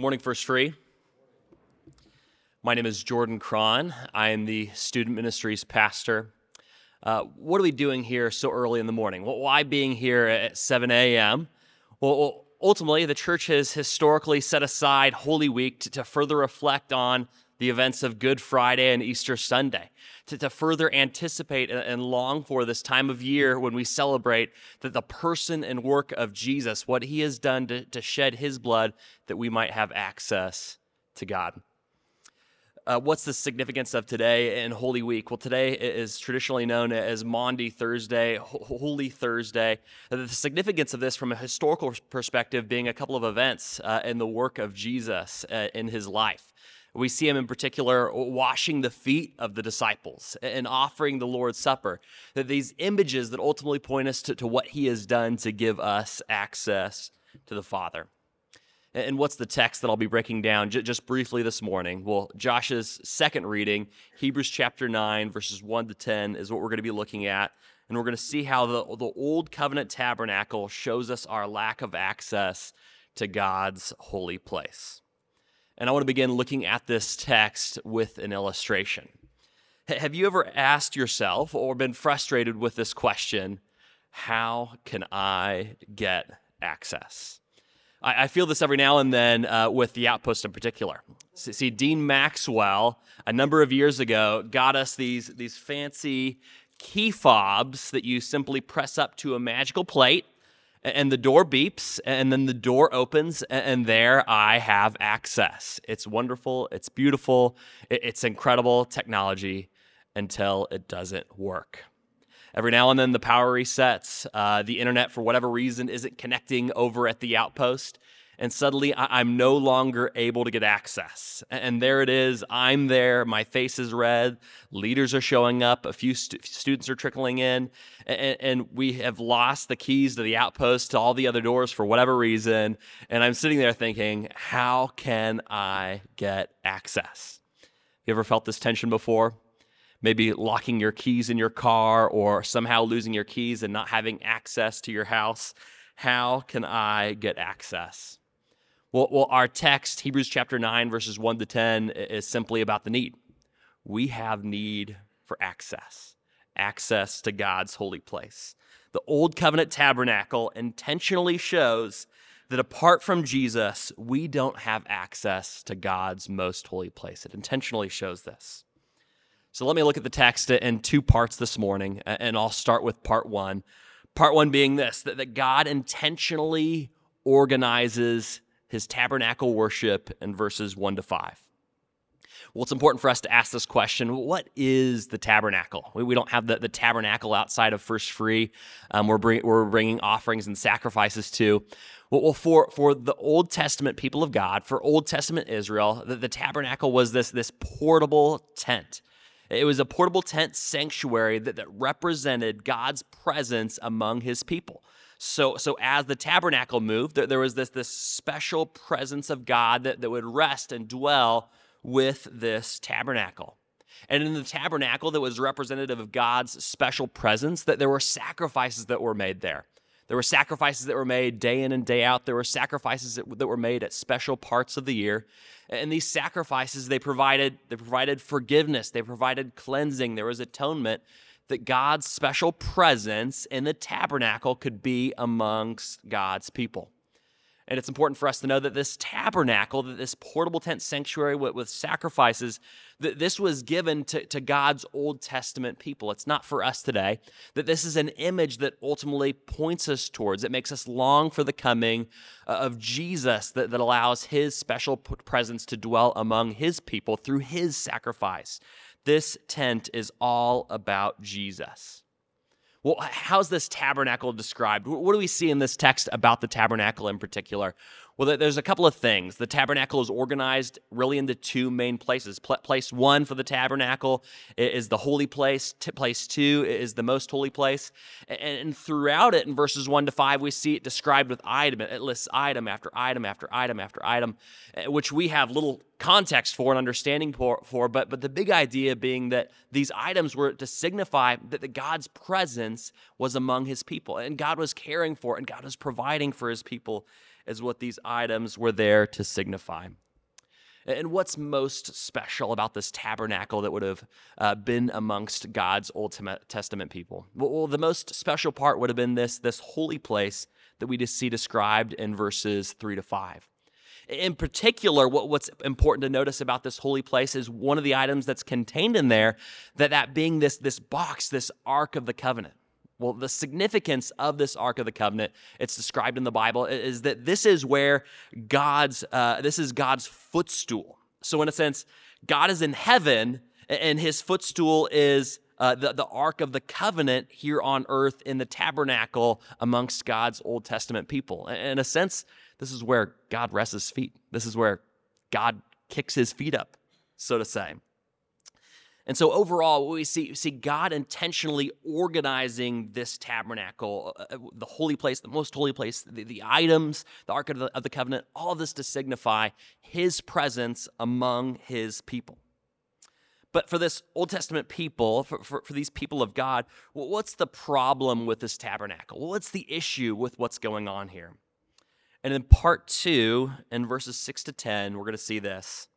Good morning, First Free. My name is Jordan Cron. I am the student ministries pastor. Uh, what are we doing here so early in the morning? Well, why being here at 7 a.m.? Well, ultimately, the church has historically set aside Holy Week to, to further reflect on the events of Good Friday and Easter Sunday, to, to further anticipate and long for this time of year when we celebrate that the person and work of Jesus, what he has done to, to shed his blood, that we might have access to God. Uh, what's the significance of today and Holy Week? Well, today is traditionally known as Maundy Thursday, Holy Thursday. The significance of this from a historical perspective being a couple of events uh, in the work of Jesus uh, in his life. We see him in particular washing the feet of the disciples and offering the Lord's Supper. That these images that ultimately point us to, to what he has done to give us access to the Father. And what's the text that I'll be breaking down just briefly this morning? Well, Josh's second reading, Hebrews chapter 9, verses 1 to 10, is what we're going to be looking at. And we're going to see how the, the old covenant tabernacle shows us our lack of access to God's holy place. And I want to begin looking at this text with an illustration. Have you ever asked yourself or been frustrated with this question How can I get access? I, feel this every now and then uh, with the outpost in particular. See, Dean Maxwell, a number of years ago, got us these, these fancy key fobs that you simply press up to a magical plate and the door beeps and then the door opens and there i have access. It's wonderful it's beautiful it's incredible technology until it doesn't work. Every now and then the power resets uh, the internet for whatever reason isn't connecting over at the outpost and suddenly I'm no longer able to get access. And there it is. I'm there. My face is red. Leaders are showing up. A few stu- students are trickling in. And, and, we have lost the keys to the outpost to all the other doors for whatever reason. And I'm sitting there thinking, how can I get access? You ever felt this tension before? Maybe locking your keys in your car or somehow losing your keys and not having access to your house. How can I get access? Well, well, our text, Hebrews chapter 9, verses 1 to 10, is simply about the need. We have need for access, access to God's holy place. The Old Covenant tabernacle intentionally shows that apart from Jesus, we don't have access to God's most holy place. It intentionally shows this. So let me look at the text in two parts this morning, and I'll start with part one. Part one being this that, that God intentionally organizes his tabernacle worship in verses 1 to 5. Well, it's important for us to ask this question what is the tabernacle? We, we don't have the, the tabernacle outside of First Free, um, we're, bring, we're bringing offerings and sacrifices to. Well, for, for the Old Testament people of God, for Old Testament Israel, the, the tabernacle was this, this portable tent. It was a portable tent sanctuary that, that represented God's presence among his people. So, so as the tabernacle moved, there, there was this, this special presence of God that, that would rest and dwell with this tabernacle. And in the tabernacle that was representative of God's special presence, that there were sacrifices that were made there. There were sacrifices that were made day in and day out. There were sacrifices that, that were made at special parts of the year. And these sacrifices, they provided, they provided forgiveness, they provided cleansing, there was atonement that God's special presence in the tabernacle could be amongst God's people. And it's important for us to know that this tabernacle, that this portable tent sanctuary with, with sacrifices, that this was given to, to God's Old Testament people. It's not for us today. That this is an image that ultimately points us towards, it makes us long for the coming uh, of Jesus, that, that allows his special presence to dwell among his people through his sacrifice. This tent is all about Jesus. Well, how's this tabernacle described? What do we see in this text about the tabernacle in particular? Well, there's a couple of things. The tabernacle is organized really into two main places. Place one for the tabernacle is the holy place. Place two is the most holy place. And throughout it, in verses one to five, we see it described with item. It lists item after item after item after item, eh, which we have little context for and understanding for, for, but, but the big idea being that these items were to signify that the God's presence was among his people and God was caring for and God was providing for his people is what these items were there to signify. And what's most special about this tabernacle that would have uh, been amongst God's Old Testament people? Well, the most special part would have been this, this holy place that we just see described in verses 3 to 5. In particular, what, what's important to notice about this holy place is one of the items that's contained in there, that, that being this, this box, this Ark of the Covenant. Well, the significance of this Ark of the Covenant, it's described in the Bible, is that this is where God's, uh, this is God's footstool. So in a sense, God is in heaven and his footstool is uh, the, the Ark of the Covenant here on earth in the tabernacle amongst God's Old Testament people. In a sense, this is where God rests his feet. This is where God kicks his feet up, so to say. And so overall, we see, see God intentionally organizing this tabernacle, uh, uh, the holy place, the most holy place, the, the items, the Ark of the, of the Covenant, all this to signify his presence among his people. But for this Old Testament people, for, for, for, these people of God, what's the problem with this tabernacle? What's the issue with what's going on here? And in part two, in verses six to 10, we're going to see this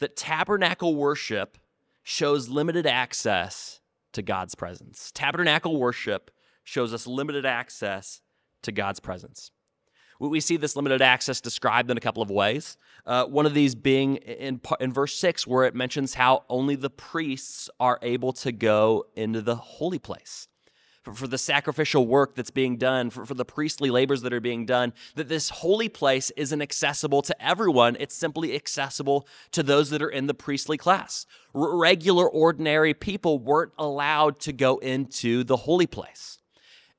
that tabernacle worship shows limited access to God's presence. Tabernacle worship shows us limited access to God's presence. We see this limited access described in a couple of ways. Uh, one of these being in, in verse 6, where it mentions how only the priests are able to go into the holy place for, for the sacrificial work that's being done, for, for the priestly labors that are being done, that this holy place isn't accessible to everyone. It's simply accessible to those that are in the priestly class. R- regular, ordinary people weren't allowed to go into the holy place.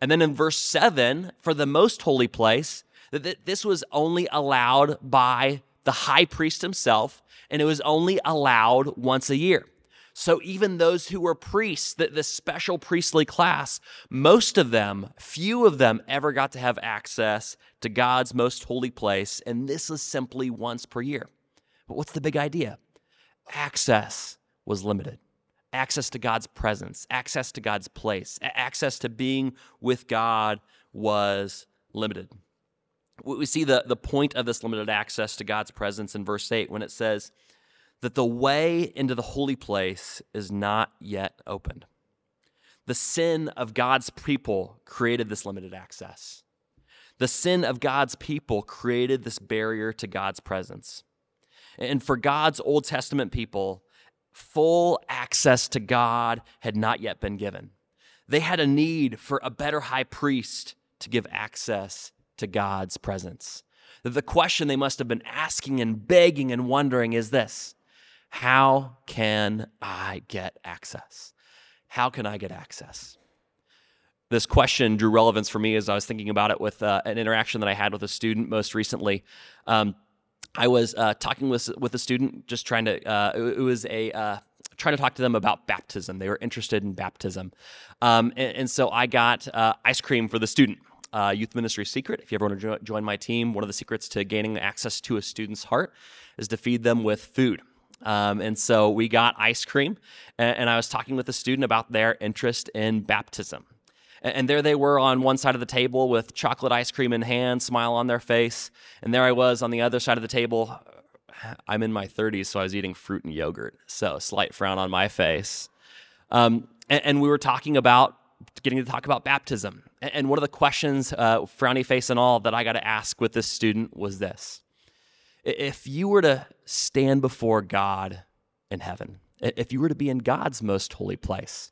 And then in verse 7, for the most holy place, that this was only allowed by the high priest himself, and it was only allowed once a year. So even those who were priests, that the special priestly class, most of them, few of them ever got to have access to God's most holy place, and this is simply once per year. But what's the big idea? Access was limited. Access to God's presence, access to God's place, access to being with God was limited. We see the, the point of this limited access to God's presence in verse 8 when it says, that the way into the holy place is not yet opened. The sin of God's people created this limited access. The sin of God's people created this barrier to God's presence. And for God's Old Testament people, full access to God had not yet been given. They had a need for a better high priest to give access to God's presence. The question they must have been asking and begging and wondering is this how can I get access? How can I get access? This question drew relevance for me as I was thinking about it with uh, an interaction that I had with a student most recently. Um, I was uh, talking with with a student, just trying to. Uh, it, was a uh, trying to talk to them about baptism. They were interested in baptism, um, and, and, so I got uh, ice cream for the student. Uh, youth ministry secret. If you ever want to jo- join my team, one of the secrets to gaining access to a student's heart is to feed them with food. Um, and so we got ice cream, and, and, I was talking with a student about their interest in baptism. And, and, there they were on one side of the table with chocolate ice cream in hand, smile on their face. And there I was on the other side of the table. I'm in my 30s, so I was eating fruit and yogurt. So, slight frown on my face. Um, and, and, we were talking about getting to talk about baptism. And, one of the questions, uh, frowny face and all, that I got to ask with this student was this if you were to stand before God in heaven, if you were to be in God's most holy place,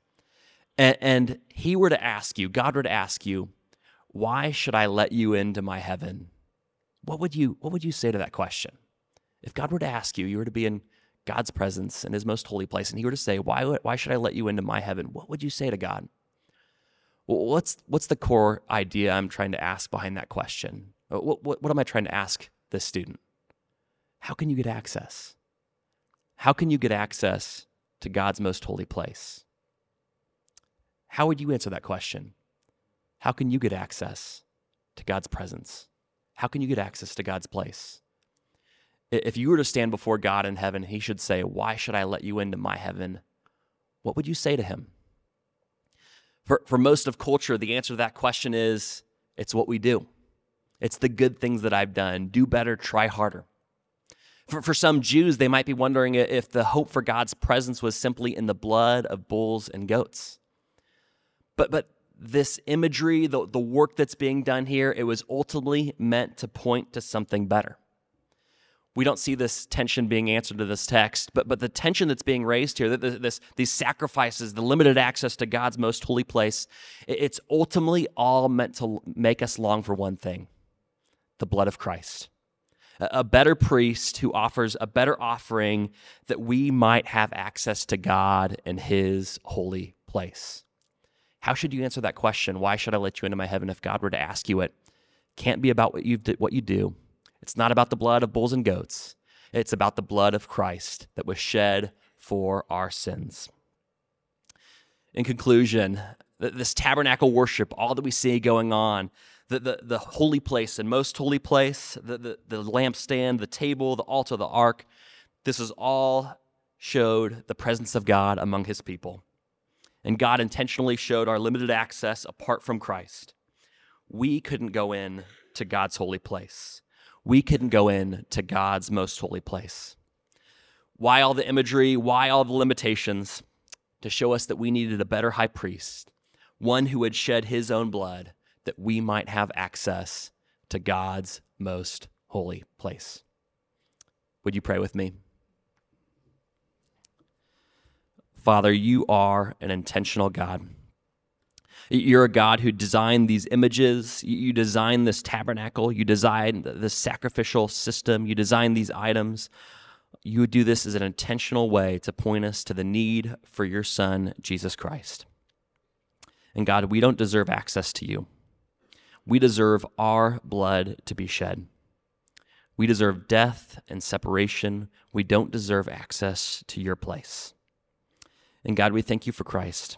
and, and He were to ask you, God were to ask you, why should I let you into my heaven? What would you what would you say to that question? If God were to ask you, you were to be in God's presence in his most holy place, and he were to say, Why, why should I let you into my heaven? What would you say to God? Well, what's, what's the core idea I'm trying to ask behind that question? What, what, what am I trying to ask this student? How can you get access? How can you get access to God's most holy place? How would you answer that question? How can you get access to God's presence? How can you get access to God's place? If you were to stand before God in heaven, He should say, Why should I let you into my heaven? What would you say to Him? For, for most of culture, the answer to that question is, It's what we do. It's the good things that I've done. Do better, try harder. For, for some Jews, they might be wondering if the hope for God's presence was simply in the blood of bulls and goats. But, but this imagery, the, the work that's being done here, it was ultimately meant to point to something better. We don't see this tension being answered to this text, but, but the tension that's being raised here, this, these sacrifices, the limited access to God's most holy place, it's ultimately all meant to make us long for one thing the blood of Christ. A better priest who offers a better offering that we might have access to God and his holy place. How should you answer that question? Why should I let you into my heaven if God were to ask you it? Can't be about what you what you do. It's not about the blood of bulls and goats. It's about the blood of Christ that was shed for our sins. In conclusion, this tabernacle worship, all that we see going on, the, the, the holy place and most holy place, the, the, the lampstand, the table, the altar, the ark, this is all showed the presence of God among his people and God intentionally showed our limited access apart from Christ. We couldn't go in to God's holy place. We couldn't go in to God's most holy place. Why all the imagery? Why all the limitations? To show us that we needed a better high priest, one who would shed his own blood that we might have access to God's most holy place. Would you pray with me? Father, you are an intentional God. You're a God who designed these images. You designed this tabernacle. You designed this sacrificial system. You designed these items. You would do this as an intentional way to point us to the need for your Son, Jesus Christ. And God, we don't deserve access to you. We deserve our blood to be shed. We deserve death and separation. We don't deserve access to your place. And God, we thank you for Christ.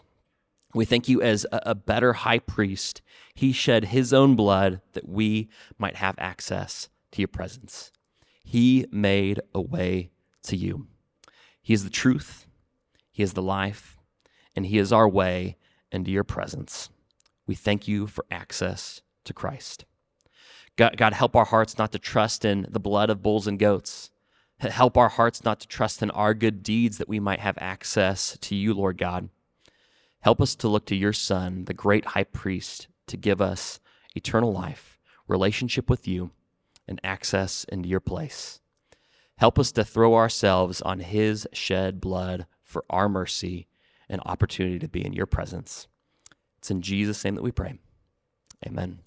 We thank you as a, better high priest. He shed his own blood that we might have access to your presence. He made a way to you. He is the truth, He is the life, and He is our way into your presence. We thank you for access to Christ. God, God, help our hearts not to trust in the blood of bulls and goats, Help our hearts not to trust in our good deeds that we might have access to you, Lord God. Help us to look to your Son, the great high priest, to give us eternal life, relationship with you, and access into your place. Help us to throw ourselves on his shed blood for our mercy and opportunity to be in your presence. It's in Jesus' name that we pray. Amen.